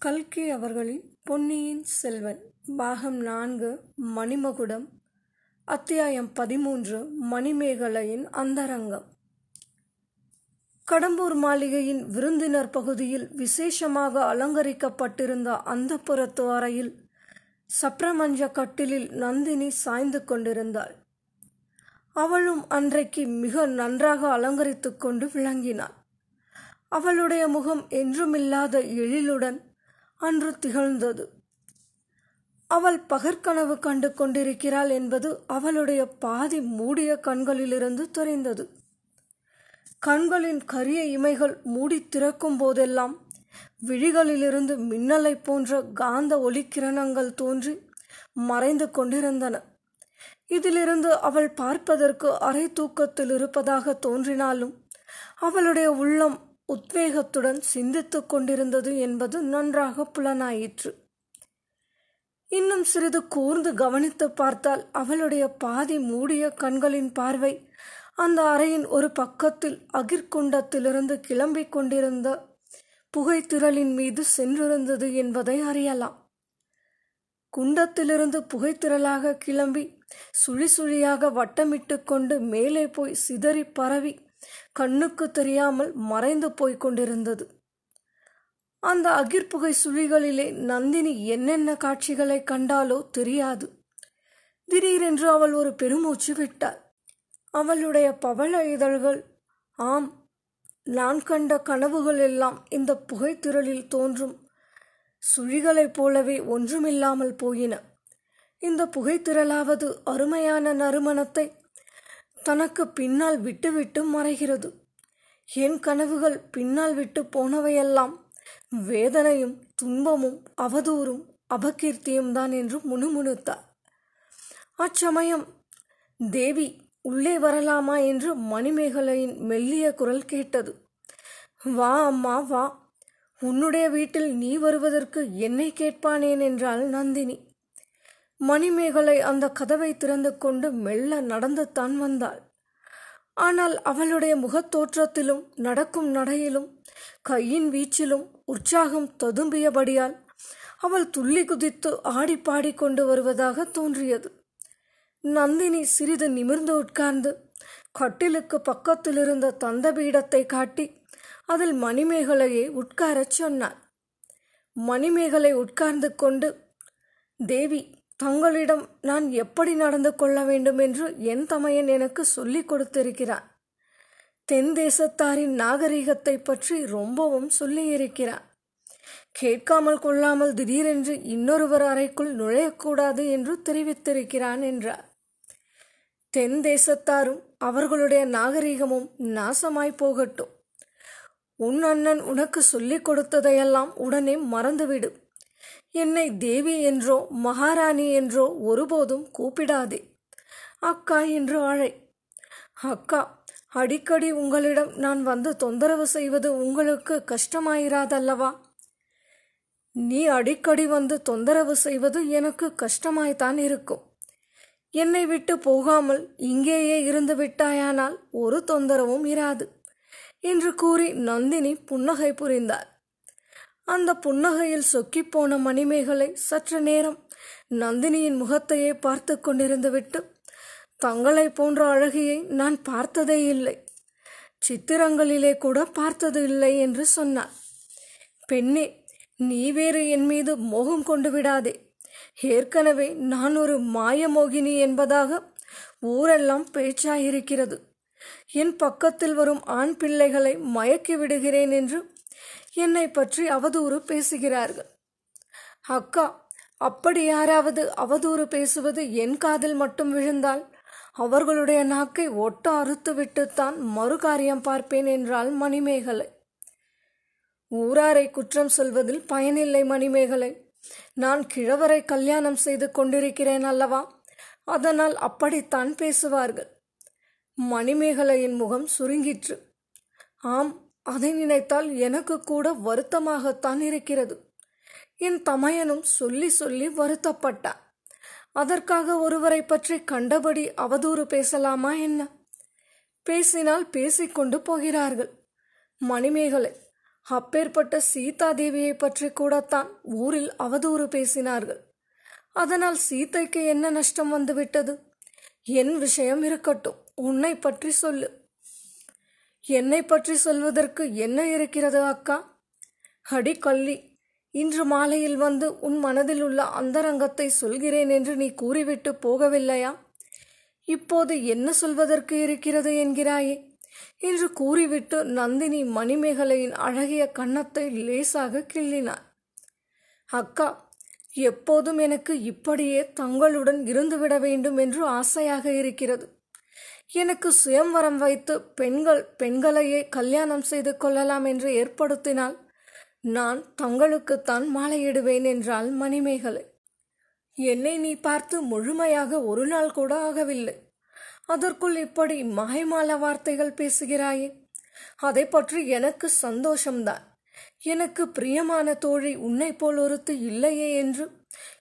கல்கி அவர்களின் பொன்னியின் செல்வன் பாகம் நான்கு மணிமகுடம் அத்தியாயம் பதிமூன்று மணிமேகலையின் அந்தரங்கம். கடம்பூர் மாளிகையின் விருந்தினர் பகுதியில் விசேஷமாக அலங்கரிக்கப்பட்டிருந்த அந்தப்புறத்து அறையில் சப்ரமஞ்ச கட்டிலில் நந்தினி சாய்ந்து கொண்டிருந்தாள். அவளும் அன்றைக்கு மிக நன்றாக அலங்கரித்துக் கொண்டு விளங்கினாள். அவளுடைய முகம் என்றுமில்லாத எழிலுடன் அன்று திகழ்ந்தது. அவள் பகற்கனவு கண்டு கொண்டிருக்கிறாள் என்பது அவளுடைய பாதி மூடிய கண்களிலிருந்து தெரிந்தது. கண்களின் கரிய இமைகள் மூடி திறக்கும் போதெல்லாம் விழிகளிலிருந்து மின்னலை போன்ற காந்த ஒளிக்கிரணங்கள் தோன்றி மறைந்து கொண்டிருந்தன. இதிலிருந்து அவள் பார்ப்பதற்கு அரை தூக்கத்தில் இருப்பதாக தோன்றினாலும் அவளுடைய உள்ளம் உத்வேகத்துடன் சிந்தித்துக் கொண்டிருந்தது என்பது நன்றாக புலனாயிற்று. இன்னும் சிறிது கூர்ந்து கவனித்து பார்த்தால் அவளுடைய பாதி மூடிய கண்களின் பார்வை அந்த அறையின் ஒரு பக்கத்தில் அகிர்குண்டத்திலிருந்து கிளம்பிக் கொண்டிருந்த புகைத்திரளின் மீது சென்றிருந்தது என்பதை அறியலாம். குண்டத்திலிருந்து புகைத்திரளாக கிளம்பி சுழி சுழியாக வட்டமிட்டு கொண்டு மேலே போய் சிதறி பரவி கண்ணுக்கு தெரியாமல் மறைந்து போய்க் கொண்டிருந்தது. அந்த அகிர்புகை சுழிகளிலே நந்தினி என்னென்ன காட்சிகளை கண்டாலோ தெரியாது. திடீரென்று அவள் ஒரு பெருமூச்சு விட்டாள். அவளுடைய பவள இதழ்கள் ஆம் நான் கண்ட கனவுகள் எல்லாம் இந்த புகைத்திரளில் தோன்றும். சுழிகளைப் போலவே ஒன்றுமில்லாமல் போயின. இந்த புகைத்திரளாவது அருமையான நறுமணத்தை தனக்கு பின்னால் விட்டுவிட்டு மறைகிறது. என் கனவுகள் பின்னால் விட்டு போனவையெல்லாம் வேதனையும் துன்பமும் அவதூறும் அபகீர்த்தியும் தான் என்று முணுமுணுத்தார். அச்சமயம் தேவி உள்ளே வரலாமா என்று மணிமேகலையின் மெல்லிய குரல் கேட்டது. வா அம்மா வா. உன்னுடைய வீட்டில் நீ வருவதற்கு என்னை கேட்பானேன் என்றாள் நந்தினி. மணிமேகலை அந்த கதவை திறந்து கொண்டு மெல்ல நடந்து தான் வந்தாள். ஆனால் அவளுடைய முகத்தோற்றத்திலும் நடக்கும் நடையிலும் கையின் வீச்சிலும் உற்சாகம் ததும்பியபடியால் அவள் துள்ளி குதித்து ஆடி பாடிக்கொண்டு வருவதாக தோன்றியது. நந்தினி சிறிது நிமிர்ந்து உட்கார்ந்து கட்டிலுக்கு பக்கத்தில் இருந்த தந்த பீடத்தை காட்டி அதில் மணிமேகலையை உட்காரச் சொன்னாள். மணிமேகலை உட்கார்ந்து கொண்டு தேவி தங்களிடம் நான் எப்படி நடந்து கொள்ள வேண்டும் என்று என் தமையன் எனக்கு சொல்லிக் கொடுத்திருக்கிறான் தென் தேசத்தாரின் நாகரிகத்தை பற்றி ரொம்பவும் சொல்லியிருக்கிறான் கேட்காமல் கொள்ளாமல் திடீரென்று இன்னொருவர் அறைக்குள் நுழையக்கூடாது என்று தெரிவித்திருக்கிறான் என்றார். தென் தேசத்தாரும் அவர்களுடைய நாகரிகமும் நாசமாய் போகட்டும். உன் அண்ணன் உனக்கு சொல்லிக் கொடுத்ததையெல்லாம் உடனே மறந்துவிடும் என்னை தேவி என்றோ மகாராணி என்றோ ஒருபோதும் கூப்பிடாதே. அக்கா என்று அழை அக்கா அடிக்கடி உங்களிடம் நான் வந்து தொந்தரவு செய்வது உங்களுக்கு கஷ்டமாயிராதல்லவா? நீ அடிக்கடி வந்து தொந்தரவு செய்வது எனக்கு கஷ்டமாய்த்தான் இருக்கும். என்னை விட்டு போகாமல் இங்கேயே இருந்து விட்டாயானால் ஒரு தொந்தரவும் இராது என்று கூறி நந்தினி புன்னகை புரிந்தார் அந்த புன்னகையில் சொக்கிப்போன மணிமேகலை சற்று நேரம் நந்தினியின் முகத்தையே பார்த்து கொண்டிருந்து விட்டு தங்களை போன்ற அழகியை நான் பார்த்ததே இல்லை. சித்திரங்களிலே கூட பார்த்தது இல்லை என்று சொன்னார் பெண்ணே நீ வேறு என் மீது மோகம் கொண்டு விடாதே. ஏற்கனவே நான் ஒரு மாயமோகினி என்பதாக ஊரெல்லாம் பேச்சாயிருக்கிறது. என் பக்கத்தில் வரும் ஆண் பிள்ளைகளை மயக்கி விடுகிறேன் என்று என்னை பற்றி அவதூறு பேசுகிறார்கள். அக்கா அப்படி யாராவது அவதூறு பேசுவது என் காதில் மட்டும் விழுந்தால் அவர்களுடைய நாக்கை ஒட்ட அறுத்து விட்டுத்தான் மறுகாரியம் பார்ப்பேன் என்றாள் மணிமேகலை. ஊராரை குற்றம் சொல்வதில் பயனில்லை மணிமேகலை. நான் கிழவரை கல்யாணம் செய்து கொண்டிருக்கிறேன் அல்லவா? அதனால் அப்படித்தான் பேசுவார்கள். மணிமேகலையின் முகம் சுருங்கிற்று. ஆம் அதை நினைத்தால் எனக்கு கூட வருத்தமாகத்தான் இருக்கிறது. என் தமையனும் சொல்லி சொல்லி வருத்தப்பட்டான் அதற்காக ஒருவரை பற்றி கண்டபடி அவதூறு பேசலாமா என்ன? பேசினால் பேசிக்கொண்டு போகிறார்கள். மணிமேகலை அப்பேற்பட்ட சீதாதேவியை பற்றி கூடத்தான் ஊரில் அவதூறு பேசினார்கள். அதனால் சீதைக்கு என்ன நஷ்டம் வந்துவிட்டது? என் விஷயம் இருக்கட்டும் உன்னை பற்றி சொல்லு. என்னை பற்றி சொல்வதற்கு என்ன இருக்கிறது அக்கா? அடி கள்ளி இன்று மாலையில் வந்து உன் மனதில் உள்ள அந்தரங்கத்தை சொல்கிறேன் என்று நீ கூறிவிட்டு போகவில்லையா? இப்போது என்ன சொல்வதற்கு இருக்கிறது என்கிறாயே? என்று கூறிவிட்டு நந்தினி மணிமேகலையின் அழகிய கன்னத்தை லேசாக கிள்ளினார் அக்கா எப்போதும் எனக்கு இப்படியே தங்களுடன் இருந்துவிட வேண்டும் என்று ஆசையாக இருக்கிறது. எனக்கு சுயம்வரம் வைத்து பெண்கள் பெண்களையே கல்யாணம் செய்து கொள்ளலாம் என்று ஏற்படுத்தினால் நான் தங்களுக்குத்தான் மாலையிடுவேன் என்றாள் மணிமேகலை. என்னை நீ பார்த்து முழுமையாக ஒரு நாள் கூட ஆகவில்லை. அதற்குள் இப்படி மாய்மால வார்த்தைகள் பேசுகிறாயே. அதை பற்றி எனக்கு சந்தோஷம்தான். எனக்கு பிரியமான தோழி உன்னை போல் ஒருத்து இல்லையே என்று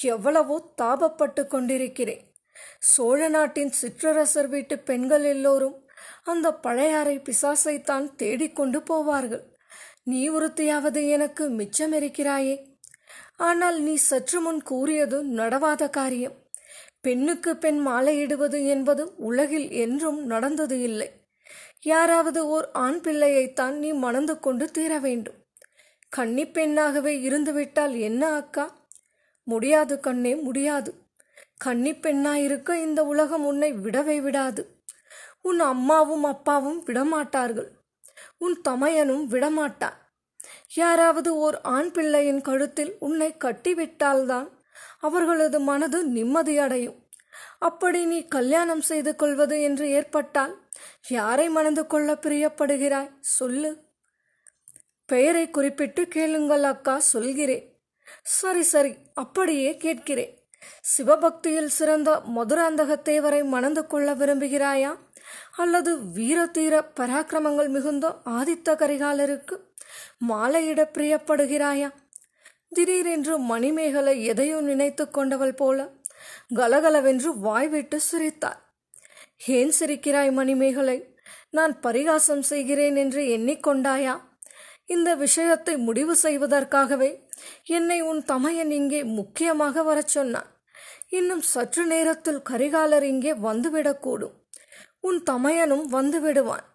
எவ்வளவோ தாபப்பட்டு கொண்டிருக்கிறேன். சோழ நாட்டின் சிற்றரசர் வீட்டு பெண்கள் எல்லோரும் அந்த பழையாறை பிசாசைத்தான் தேடிக்கொண்டு போவார்கள். நீ ஒருத்தையாவது எனக்கு மிச்சம் இருக்கிறாயே. ஆனால் நீ சற்று முன் கூறியது நடவாத காரியம். பெண்ணுக்கு பெண் மாலையிடுவது என்பது உலகில் என்றும் நடந்தது இல்லை. யாராவது ஓர் ஆண் பிள்ளையைத்தான் நீ மணந்து கொண்டு தீர வேண்டும். கன்னி பெண்ணாகவே இருந்துவிட்டால் என்ன அக்கா? முடியாது கண்ணே முடியாது. கன்னி பெண்ணாயிருக்க இந்த உலகம் உன்னை விடவே விடாது. உன் அம்மாவும் அப்பாவும் விடமாட்டார்கள். உன் தமையனும் விடமாட்டான். யாராவது ஓர் ஆண் பிள்ளையின் கழுத்தில் உன்னை கட்டிவிட்டால்தான் அவர்களது மனது நிம்மதியடையும். அப்படி நீ கல்யாணம் செய்து கொள்வது என்று ஏற்பட்டால் யாரை மணந்து கொள்ள பிரியப்படுகிறாய்? சொல்லு. பெயரை குறிப்பிட்டு கேளுங்கள் அக்கா சொல்கிறேன். சரி சரி அப்படியே கேட்கிறேன். சிவபக்தியில் சிறந்த மதுராந்தகத்தேவரை மணந்து கொள்ள விரும்புகிறாயா? அல்லது வீரதீர பராக்கிரமங்கள் மிகுந்த ஆதித்த கரிகாலருக்கு மாலையிட பிரியப்படுகிறாயா? திடீரென்று மணிமேகலை எதையோ நினைத்து கொண்டவள் போல கலகலவென்று வாய்விட்டு சிரித்தார் ஏன் சிரிக்கிறாய் மணிமேகலை? நான் பரிகாசம் செய்கிறேன் என்று எண்ணிக்கொண்டாயா? இந்த விஷயத்தை முடிவு செய்வதற்காகவே என்னை உன் தமையன் இங்கே முக்கியமாக வரச் சொன்னான். இன்னும் சற்று நேரத்தில் கரிகாலர் இங்கே வந்துவிடக்கூடும். உன் தமையனும் வந்துவிடுவான்.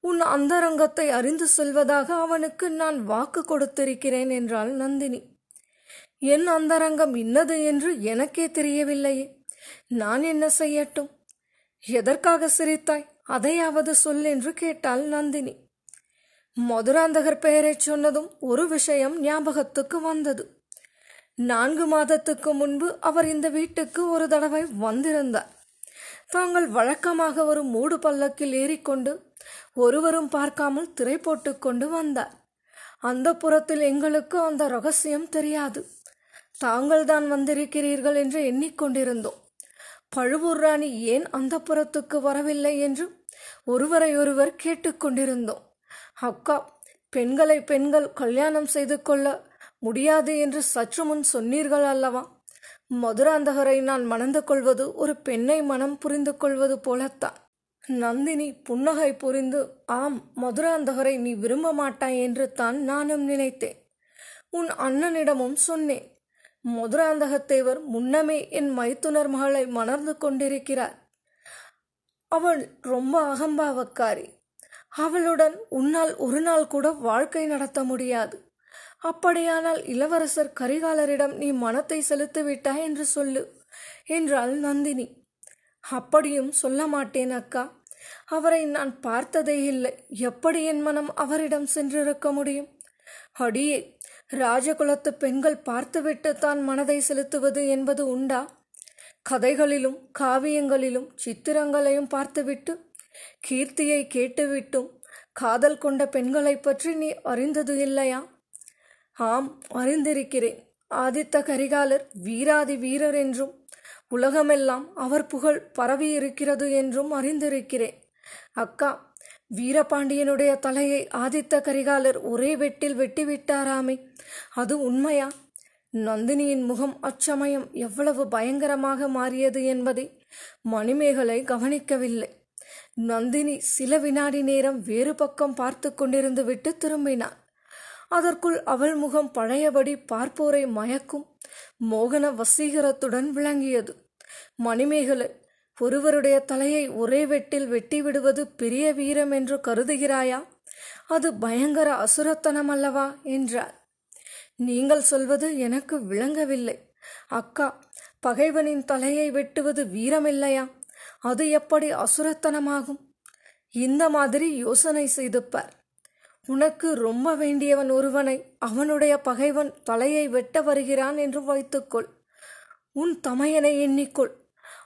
உன் அந்தரங்கத்தை அறிந்து செல்வதாக அவனுக்கு நான் வாக்கு கொடுத்திருக்கிறேன் என்றாள் நந்தினி. என் அந்தரங்கம் இன்னது என்று எனக்கே தெரியவில்லையே. நான் என்ன செய்யட்டும்? எதற்காக சிரித்தாய்? அதையாவது சொல் என்று கேட்டாள் நந்தினி. மதுராந்தகர் பெயரைச் சொன்னதும் ஒரு விஷயம் ஞாபகத்துக்கு வந்தது. நான்கு மாதத்துக்கு முன்பு அவர் இந்த வீட்டுக்கு ஒரு தடவை வந்திருந்தார். தாங்கள் வழக்கமாக ஒரு மூடு பல்லக்கில் ஏறிக்கொண்டு ஒருவரும் பார்க்காமல் திரை போட்டு கொண்டு வந்தார். அந்த புறத்தில் எங்களுக்கு அந்த ரகசியம் தெரியாது. தாங்கள் தான் வந்திருக்கிறீர்கள் என்று எண்ணிக்கொண்டிருந்தோம். பழுவூர் ராணி ஏன் அந்த புறத்துக்கு வரவில்லை என்று ஒருவரையொருவர் கேட்டுக்கொண்டிருந்தோம் அக்கா பெண்களை பெண்கள் கல்யாணம் செய்து கொள்ள முடியாது என்று சற்று முன் சொன்னீர்கள் அல்லவா? மதுராந்தகரை நான் மணந்து கொள்வது ஒரு பெண்ணை மனம் புரிந்து கொள்வது போலத்தான். நந்தினி புன்னகை புரிந்து ஆம் மதுராந்தகரை நீ விரும்ப மாட்டாய் என்று தான் நானும் நினைத்தேன். உன் அண்ணனிடமும் சொன்னேன். மதுராந்தகத்தேவர் முன்னமே என் மைத்துனர் மகளை மணர்ந்து கொண்டிருக்கிறார். அவள் ரொம்ப அகம்பாவக்காரி. அவளுடன் உன்னால் ஒரு நாள் கூட வாழ்க்கை நடத்த முடியாது. அப்படியானால் இளவரசர் கரிகாலரிடம் நீ மனத்தை செலுத்திவிட்டாய் என்று சொல்லு என்றாள் நந்தினி. அப்படியும் சொல்ல மாட்டேன் அக்கா. அவரை நான் பார்த்ததே இல்லை. எப்படி என் மனம் அவரிடம் சென்றிருக்க முடியும்? அடியே ராஜகுலத்து பெண்கள் பார்த்துவிட்டு தான் மனதை செலுத்துவது என்பது உண்டா? கதைகளிலும் காவியங்களிலும் சித்திரங்களையும் பார்த்துவிட்டு கீர்த்தியை கேட்டுவிட்டும் காதல் கொண்ட பெண்களை பற்றி நீ அறிந்தது இல்லையா? ஆம் அறிந்திருக்கிறேன். ஆதித்த கரிகாலர் வீராதி வீரர் என்றும் உலகமெல்லாம் அவர் புகழ் பரவியிருக்கிறது என்றும் அறிந்திருக்கிறேன். அக்கா வீரபாண்டியனுடைய தலையை ஆதித்த கரிகாலர் ஒரே வெட்டில் வெட்டிவிட்டாராமே. அது உண்மையா? நந்தினியின் முகம் அச்சமயம் எவ்வளவு பயங்கரமாக மாறியது என்பதை மணிமேகலை கவனிக்கவில்லை. நந்தினி சில வினாடி நேரம் வேறு பக்கம் பார்த்து கொண்டிருந்து விட்டு திரும்பினார் அதற்குள் அவள் முகம் பழையபடி பார்ப்போரை மயக்கும் மோகன வசீகரத்துடன் விளங்கியது. மணிமேகலை ஒருவருடைய தலையை ஒரே வெட்டில் வெட்டி விடுவது பெரிய வீரம் என்று கருதுகிறாயா? அது பயங்கர அசுரத்தனம் அல்லவா என்றார் நீங்கள் சொல்வது எனக்கு விளங்கவில்லை. அக்கா பகைவனின் தலையை வெட்டுவது வீரமில்லையா? அது எப்படி அசுரத்தனமாகும்? இந்த மாதிரி யோசனை செய்து பார் உனக்கு ரொம்ப வேண்டியவன் ஒருவனை அவனுடைய பகைவன் தலையை வெட்ட வருகிறான் என்று வைத்துக்கொள். உன் தமையனை எண்ணிக்கொள்.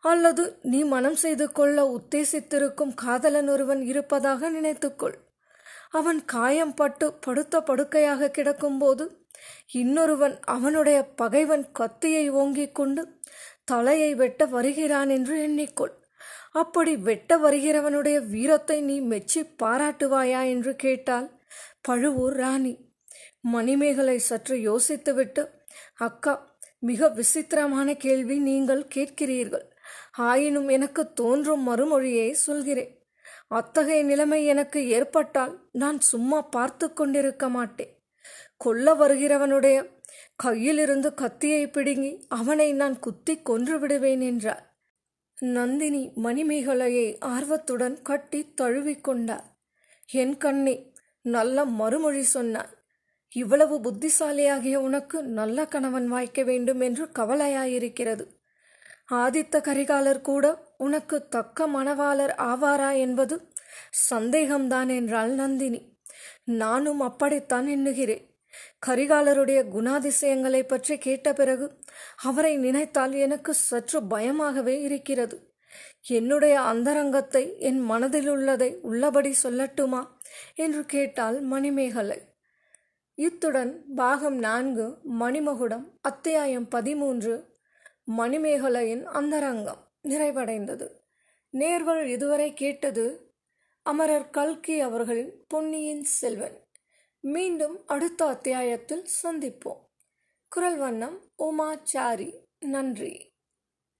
அல்லது நீ மனம் செய்து கொள்ள உத்தேசித்திருக்கும் காதலன் ஒருவன் இருப்பதாக நினைத்துக்கொள். அவன் காயம் பட்டு படுத்த படுக்கையாக கிடக்கும்போது இன்னொருவன் அவனுடைய பகைவன் கத்தியை ஓங்கிக் கொண்டு தலையை வெட்ட வருகிறான் என்று எண்ணிக்கொள். அப்படி வெட்ட வருகிறவனுடைய வீரத்தை நீ மெச்சி பாராட்டுவாயா என்று கேட்டால் பழுவூர் ராணி. மணிமேகலை சற்று யோசித்துவிட்டு அக்கா மிக விசித்திரமான கேள்வி நீங்கள் கேட்கிறீர்கள். ஆயினும் எனக்கு தோன்றும் மறுமொழியை சொல்கிறேன். அத்தகைய நிலைமை எனக்கு ஏற்பட்டால் நான் சும்மா பார்த்து கொண்டிருக்க மாட்டேன். கொல்ல வருகிறவனுடைய கையிலிருந்து கத்தியை பிடுங்கி அவனை நான் குத்தி கொன்று விடுவேன் என்றார். நந்தினி மணிமேகலையை ஆர்வத்துடன் கட்டி தழுவிக்கொண்டார் என் கண்ணே நல்ல மறுமொழி சொன்னார் இவ்வளவு புத்திசாலியாகிய உனக்கு நல்ல கணவன் வாய்க்க வேண்டும் என்று கவலையாயிருக்கிறது. ஆதித்த கரிகாலர் கூட உனக்கு தக்க மணவாளர் ஆவாரா என்பது சந்தேகம்தான் என்றாள் நந்தினி. நானும் அப்படித்தான் எண்ணுகிறேன். கரிகாலருடைய குணாதிசயங்களை பற்றி கேட்ட பிறகு அவரை நினைத்தால் எனக்கு சற்று பயமாகவே இருக்கிறது. என்னுடைய அந்தரங்கத்தை என் மனதில் உள்ளதை உள்ளபடி சொல்லட்டுமா? என்று கேட்டாள் மணிமேகலை. இத்துடன் பாகம் நான்கு மணிமகுடம் அத்தியாயம் பதிமூன்று மணிமேகலையின் அந்தரங்கம் நிறைவடைந்தது. நேர்கள் இதுவரை கேட்டது அமரர் கல்கி அவர்களின் பொன்னியின் செல்வன். மீண்டும் அடுத்த அத்தியாயத்தில் சந்திப்போம். குரல் வண்ணம் உமாச்சாரி. நன்றி.